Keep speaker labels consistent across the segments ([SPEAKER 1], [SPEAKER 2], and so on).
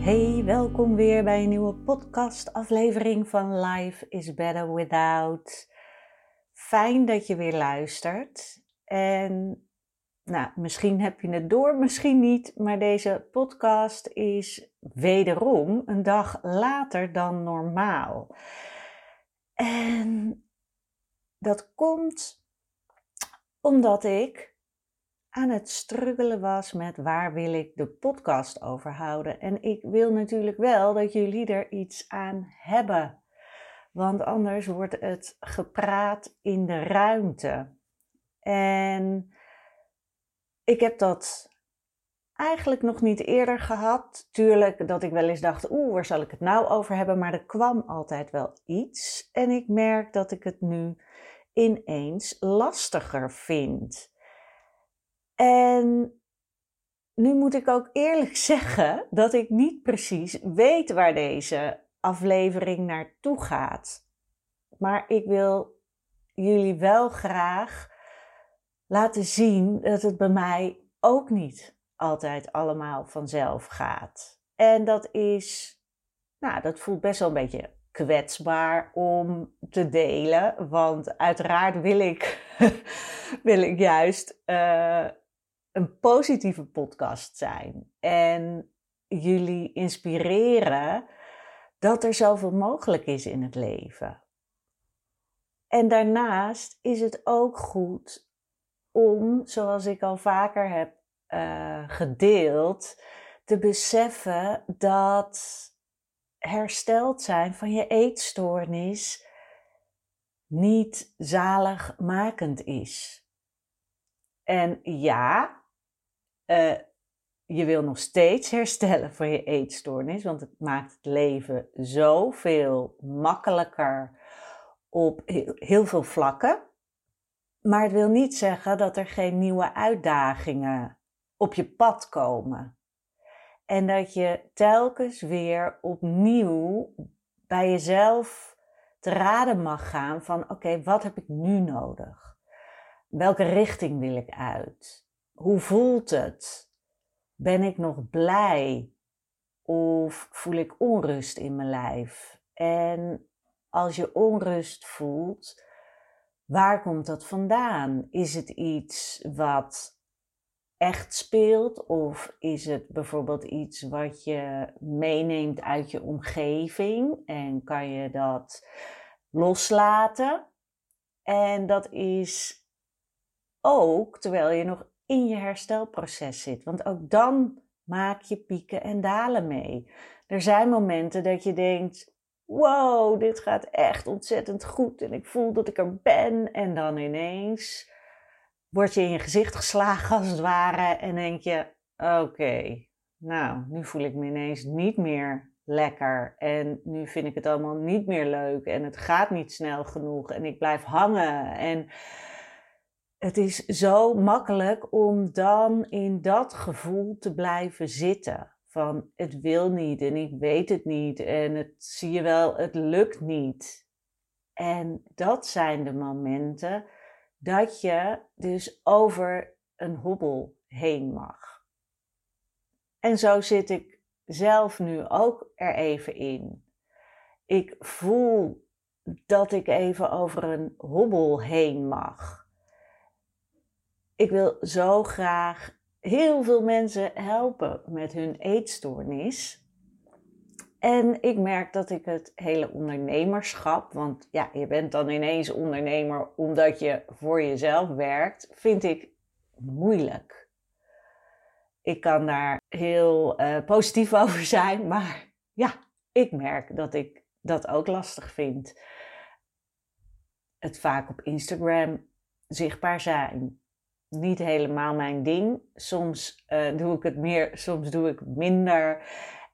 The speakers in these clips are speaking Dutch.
[SPEAKER 1] Hey, welkom weer bij een nieuwe podcast-aflevering van Life is Better Without. Fijn dat je weer luistert. En nou, misschien heb je het door, misschien niet, maar deze podcast is wederom een dag later dan normaal. En dat komt omdat ik aan het struggelen was met waar wil ik de podcast over houden. En ik wil natuurlijk wel dat jullie er iets aan hebben. Want anders wordt het gepraat in de ruimte. En ik heb dat eigenlijk nog niet eerder gehad. Tuurlijk dat ik wel eens dacht, oeh, waar zal ik het nou over hebben? Maar er kwam altijd wel iets. En ik merk dat ik het nu ineens lastiger vind. En nu moet ik ook eerlijk zeggen dat ik niet precies weet waar deze aflevering naartoe gaat. Maar ik wil jullie wel graag laten zien dat het bij mij ook niet altijd allemaal vanzelf gaat. En dat is, nou, dat voelt best wel een beetje kwetsbaar om te delen. Want uiteraard wil ik, wil ik juist uh, een positieve podcast zijn. En jullie inspireren dat er zoveel mogelijk is in het leven. En daarnaast is het ook goed om, zoals ik al vaker heb uh, gedeeld, te beseffen dat hersteld zijn van je eetstoornis niet zaligmakend is. En ja, uh, je wil nog steeds herstellen van je eetstoornis, want het maakt het leven zoveel makkelijker op heel veel vlakken. Maar het wil niet zeggen dat er geen nieuwe uitdagingen op je pad komen. En dat je telkens weer opnieuw bij jezelf te raden mag gaan van oké, wat heb ik nu nodig? Welke richting wil ik uit? Hoe voelt het? Ben ik nog blij? Of voel ik onrust in mijn lijf? En als je onrust voelt, waar komt dat vandaan? Is het iets wat echt speelt? Of is het bijvoorbeeld iets wat je meeneemt uit je omgeving en kan je dat loslaten? En dat is ook terwijl je nog in je herstelproces zit. Want ook dan maak je pieken en dalen mee. Er zijn momenten dat je denkt: wow, dit gaat echt ontzettend goed en ik voel dat ik er ben. En dan ineens word je in je gezicht geslagen als het ware en denk je: oké, nou, nu voel ik me ineens niet meer lekker en nu vind ik het allemaal niet meer leuk en het gaat niet snel genoeg en ik blijf hangen en het is zo makkelijk om dan in dat gevoel te blijven zitten. Van het wil niet en ik weet het niet en het zie je wel, het lukt niet. En dat zijn de momenten dat je dus over een hobbel heen mag. En zo zit ik zelf nu ook er even in. Ik voel dat ik even over een hobbel heen mag ik wil zo graag heel veel mensen helpen met hun eetstoornis. En ik merk dat ik het hele ondernemerschap, want ja, je bent dan ineens ondernemer omdat je voor jezelf werkt, vind ik moeilijk. Ik kan daar heel uh, positief over zijn, maar ja, ik merk dat ik dat ook lastig vind. Het vaak op Instagram zichtbaar zijn. Niet helemaal mijn ding. Soms uh, doe ik het meer, soms doe ik minder.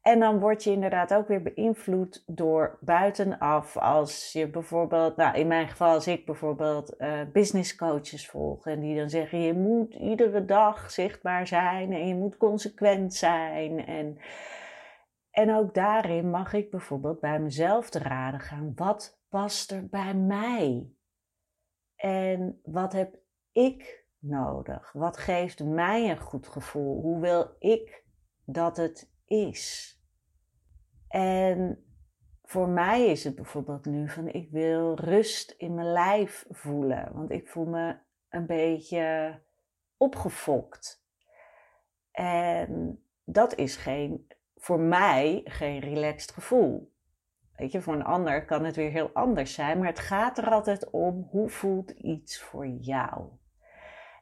[SPEAKER 1] En dan word je inderdaad ook weer beïnvloed door buitenaf. Als je bijvoorbeeld, nou in mijn geval, als ik bijvoorbeeld uh, business coaches volg. En die dan zeggen: je moet iedere dag zichtbaar zijn en je moet consequent zijn. En, en ook daarin mag ik bijvoorbeeld bij mezelf te raden gaan: wat past er bij mij? En wat heb ik nodig? Wat geeft mij een goed gevoel? Hoe wil ik dat het is? En voor mij is het bijvoorbeeld nu van ik wil rust in mijn lijf voelen. Want ik voel me een beetje opgefokt. En dat is geen, voor mij geen relaxed gevoel. Weet je, voor een ander kan het weer heel anders zijn. Maar het gaat er altijd om hoe voelt iets voor jou.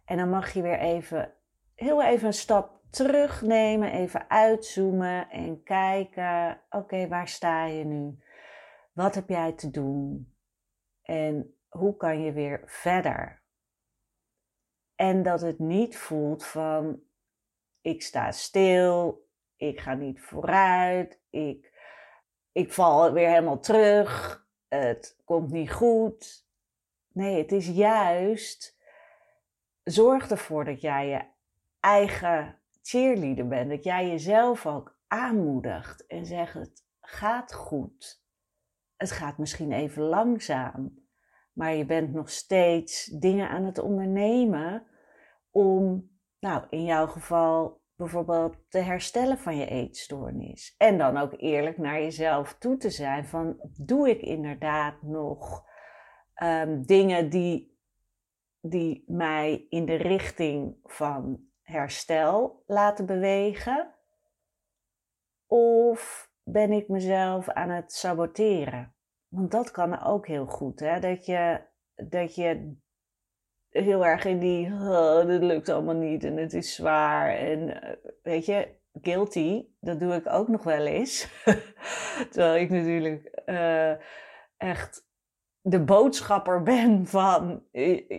[SPEAKER 1] En dan mag je weer even, heel even een stap terugnemen, even uitzoomen en kijken: oké, waar sta je nu? Wat heb jij te doen? En hoe kan je weer verder? En dat het niet voelt van: ik sta stil, ik ga niet vooruit, ik, ik val weer helemaal terug, het komt niet goed. Nee, het is juist. Zorg ervoor dat jij je eigen cheerleader bent. Dat jij jezelf ook aanmoedigt en zegt: Het gaat goed. Het gaat misschien even langzaam, maar je bent nog steeds dingen aan het ondernemen om, nou, in jouw geval bijvoorbeeld te herstellen van je eetstoornis. En dan ook eerlijk naar jezelf toe te zijn van, doe ik inderdaad nog um, dingen die, die mij in de richting van herstel laten bewegen? Of ben ik mezelf aan het saboteren? Want dat kan ook heel goed, hè? Dat je, dat je heel erg in die, oh, dit lukt allemaal niet en het is zwaar. En eh, weet je, guilty, dat doe ik ook nog wel eens. Terwijl ik natuurlijk uh, echt de boodschapper ben van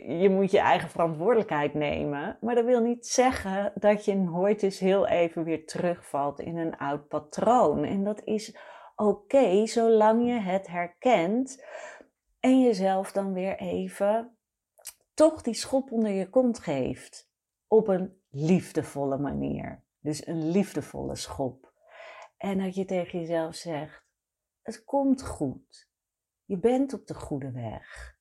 [SPEAKER 1] je moet je eigen verantwoordelijkheid nemen. Maar dat wil niet zeggen dat je nooit eens heel even weer terugvalt in een oud patroon. En dat is oké, zolang je het herkent en jezelf dan weer even toch die schop onder je kont geeft. Op een liefdevolle manier. Dus een liefdevolle schop. En dat je tegen jezelf zegt: Het komt goed. Je bent op de goede weg.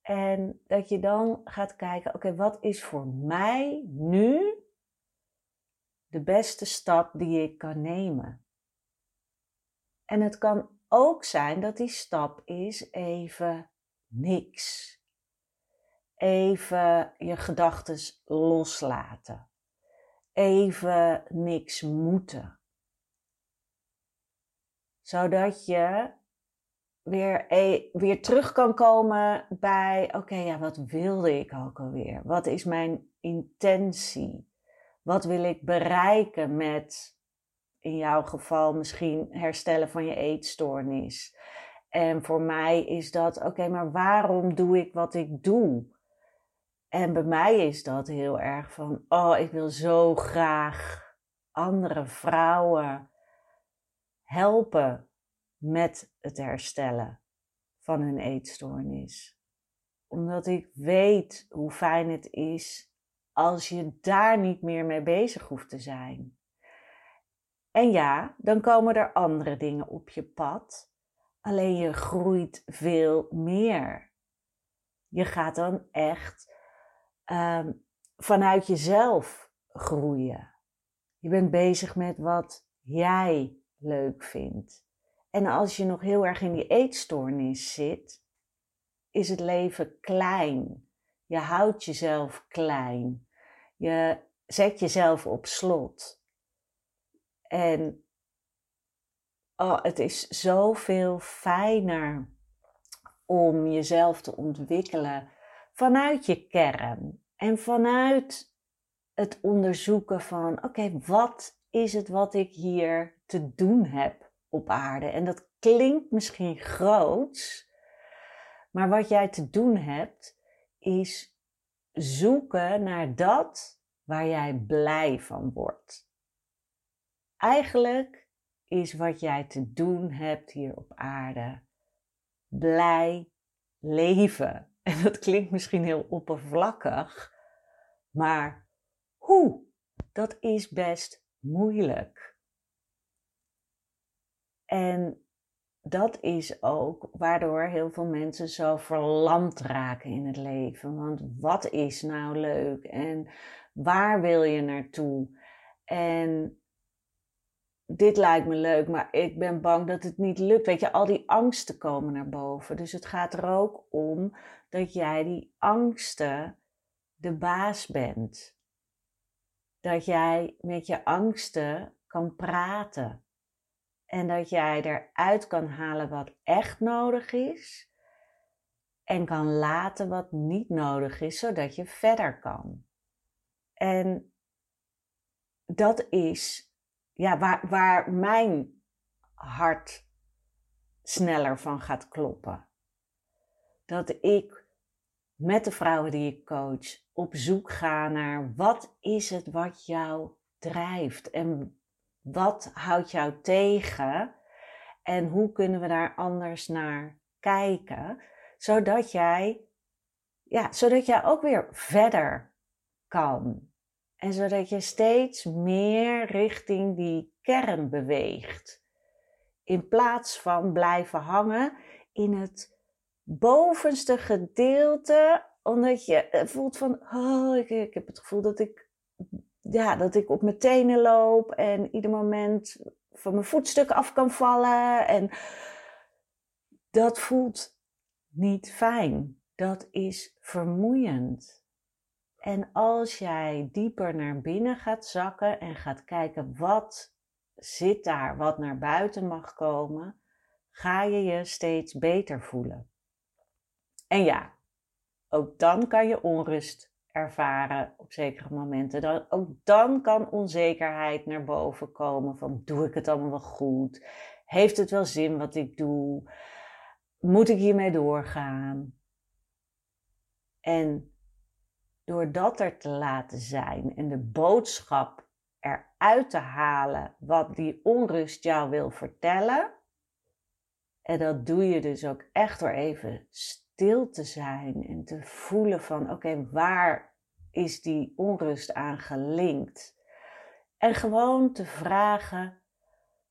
[SPEAKER 1] En dat je dan gaat kijken, oké, wat is voor mij nu de beste stap die ik kan nemen? En het kan ook zijn dat die stap is even niks. Even je gedachten loslaten. Even niks moeten. Zodat je weer, e, weer terug kan komen bij, oké, ja, wat wilde ik ook alweer? Wat is mijn intentie? Wat wil ik bereiken met, in jouw geval misschien herstellen van je eetstoornis? En voor mij is dat, oké, maar waarom doe ik wat ik doe? En bij mij is dat heel erg van, oh, ik wil zo graag andere vrouwen helpen met het herstellen van hun eetstoornis. Omdat ik weet hoe fijn het is als je daar niet meer mee bezig hoeft te zijn. En ja, dan komen er andere dingen op je pad. Alleen je groeit veel meer. Je gaat dan echt um, vanuit jezelf groeien. Je bent bezig met wat jij leuk vindt. En als je nog heel erg in die eetstoornis zit, is het leven klein. Je houdt jezelf klein. Je zet jezelf op slot. En oh, het is zoveel fijner om jezelf te ontwikkelen vanuit je kern en vanuit het onderzoeken van, oké, wat is het wat ik hier te doen heb op aarde? En dat klinkt misschien groots, maar wat jij te doen hebt, is zoeken naar dat waar jij blij van wordt. Eigenlijk is wat jij te doen hebt hier op aarde blij leven. En dat klinkt misschien heel oppervlakkig, maar hoe? Dat is best moeilijk. En dat is ook waardoor heel veel mensen zo verlamd raken in het leven. Want wat is nou leuk en waar wil je naartoe? En dit lijkt me leuk, maar ik ben bang dat het niet lukt. Weet je, al die angsten komen naar boven. Dus het gaat er ook om dat jij die angsten de baas bent. Dat jij met je angsten kan praten. En dat jij eruit kan halen wat echt nodig is. En kan laten wat niet nodig is, zodat je verder kan. En dat is ja, waar, waar mijn hart sneller van gaat kloppen. Dat ik met de vrouwen die ik coach op zoek ga naar wat is het wat jou drijft en wat houdt jou tegen en hoe kunnen we daar anders naar kijken, zodat jij, ja, zodat jij ook weer verder kan. En zodat je steeds meer richting die kern beweegt. In plaats van blijven hangen in het bovenste gedeelte, omdat je eh, voelt van, oh, ik, ik heb het gevoel dat ik, ja, dat ik op mijn tenen loop en ieder moment van mijn voetstuk af kan vallen. En dat voelt niet fijn. Dat is vermoeiend. En als jij dieper naar binnen gaat zakken en gaat kijken wat zit daar, wat naar buiten mag komen, ga je je steeds beter voelen. En ja, ook dan kan je onrust ervaren op zekere momenten. Dan, ook dan kan onzekerheid naar boven komen van doe ik het allemaal wel goed? Heeft het wel zin wat ik doe? Moet ik hiermee doorgaan? En door dat er te laten zijn en de boodschap eruit te halen wat die onrust jou wil vertellen. En dat doe je dus ook echt door even stil te zijn en te voelen van oké, waar is die onrust aan gelinkt? En gewoon te vragen,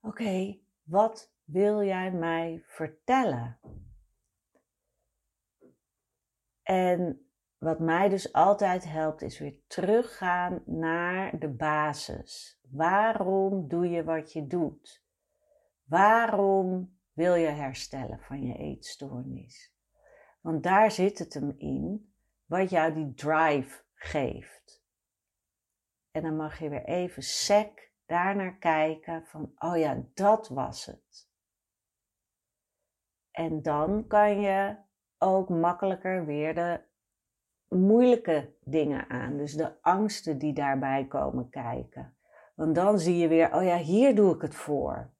[SPEAKER 1] oké, wat wil jij mij vertellen? En wat mij dus altijd helpt, is weer teruggaan naar de basis. Waarom doe je wat je doet? Waarom wil je herstellen van je eetstoornis? Want daar zit het hem in, wat jou die drive geeft. En dan mag je weer even sec daarnaar kijken van, oh ja, dat was het. En dan kan je ook makkelijker weer de moeilijke dingen aan. Dus de angsten die daarbij komen kijken. Want dan zie je weer, oh ja, hier doe ik het voor.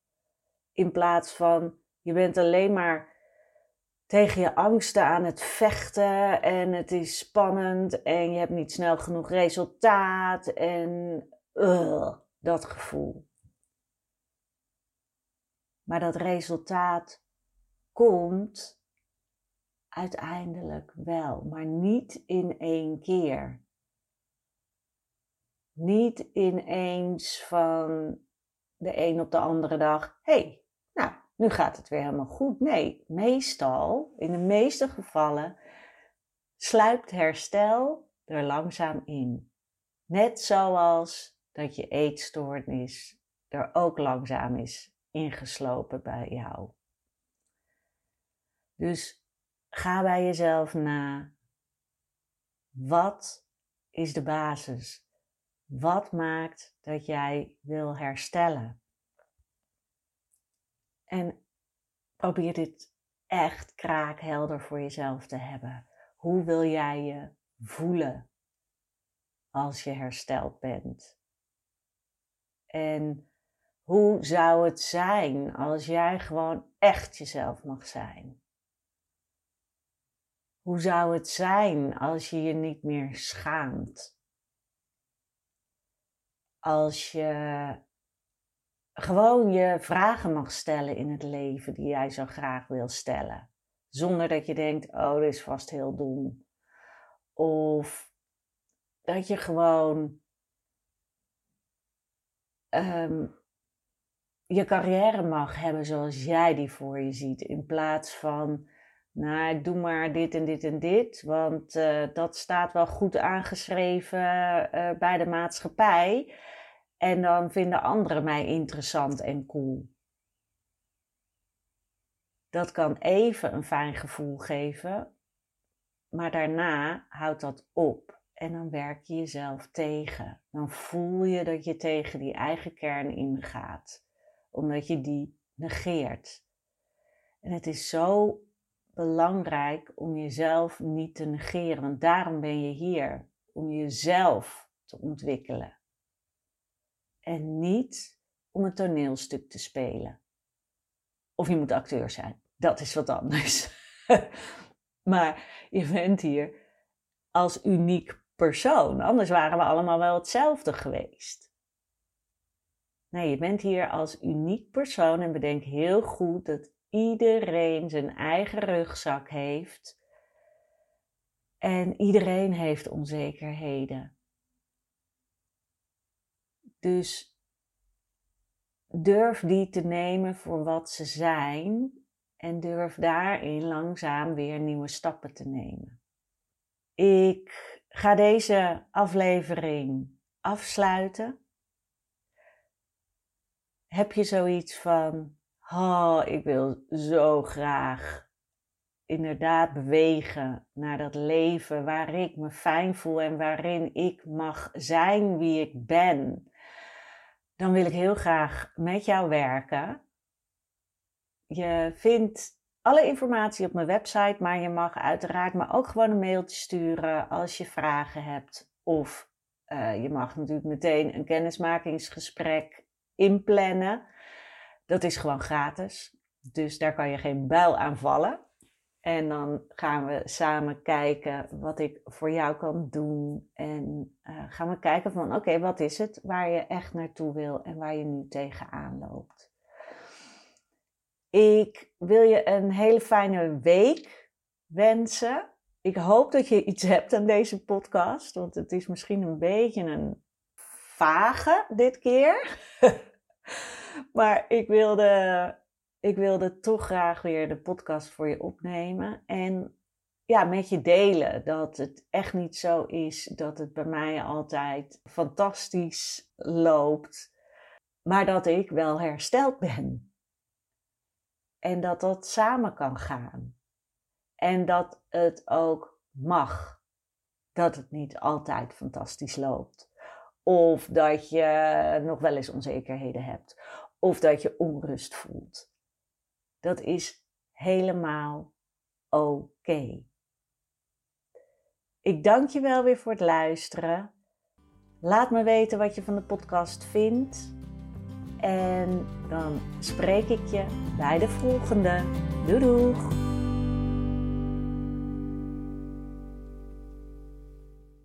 [SPEAKER 1] In plaats van, je bent alleen maar tegen je angsten aan het vechten en het is spannend en je hebt niet snel genoeg resultaat en uh, dat gevoel. Maar dat resultaat komt uiteindelijk wel, maar niet in één keer. Niet ineens van de een op de andere dag, hey, nu gaat het weer helemaal goed. Nee, meestal, in de meeste gevallen, sluipt herstel er langzaam in. Net zoals dat je eetstoornis er ook langzaam is ingeslopen bij jou. Dus Ga bij jezelf na. Wat is de basis? Wat maakt dat jij wil herstellen? En probeer dit echt kraakhelder voor jezelf te hebben. Hoe wil jij je voelen als je hersteld bent? En hoe zou het zijn als jij gewoon echt jezelf mag zijn? Hoe zou het zijn als je je niet meer schaamt? Als je gewoon je vragen mag stellen in het leven die jij zo graag wil stellen. Zonder dat je denkt, oh, dit is vast heel dom. Of dat je gewoon ehm, je carrière mag hebben zoals jij die voor je ziet. In plaats van, nou, ik doe maar dit en dit en dit. Want uh, dat staat wel goed aangeschreven uh, bij de maatschappij. En dan vinden anderen mij interessant en cool. Dat kan even een fijn gevoel geven, maar daarna houdt dat op en dan werk je jezelf tegen. Dan voel je dat je tegen die eigen kern ingaat, omdat je die negeert. En het is zo belangrijk om jezelf niet te negeren, want daarom ben je hier, om jezelf te ontwikkelen. En niet om een toneelstuk te spelen. Of je moet acteur zijn. Dat is wat anders. maar je bent hier als uniek persoon. Anders waren we allemaal wel hetzelfde geweest. Nee, je bent hier als uniek persoon en bedenk heel goed dat iedereen zijn eigen rugzak heeft. En iedereen heeft onzekerheden. Dus durf die te nemen voor wat ze zijn en durf daarin langzaam weer nieuwe stappen te nemen. Ik ga deze aflevering afsluiten. Heb je zoiets van, oh, ik wil zo graag inderdaad bewegen naar dat leven waar ik me fijn voel en waarin ik mag zijn wie ik ben, dan wil ik heel graag met jou werken. Je vindt alle informatie op mijn website, maar je mag uiteraard me ook gewoon een mailtje sturen als je vragen hebt. Of uh, je mag natuurlijk meteen een kennismakingsgesprek inplannen. Dat is gewoon gratis. Dus daar kan je geen buil aan vallen. En dan gaan we samen kijken wat ik voor jou kan doen. En uh, gaan we kijken van oké, wat is het waar je echt naartoe wil en waar je nu tegenaan loopt. Ik wil je een hele fijne week wensen. Ik hoop dat je iets hebt aan deze podcast, want het is misschien een beetje een vage dit keer. maar ik wilde, ik wilde toch graag weer de podcast voor je opnemen en ja, met je delen dat het echt niet zo is dat het bij mij altijd fantastisch loopt, maar dat ik wel hersteld ben. En dat dat samen kan gaan. En dat het ook mag. Dat het niet altijd fantastisch loopt. Of dat je nog wel eens onzekerheden hebt. Of dat je onrust voelt. Dat is helemaal oké. Ik dank je wel weer voor het luisteren. Laat me weten wat je van de podcast vindt. En dan spreek ik je bij de volgende. Doei!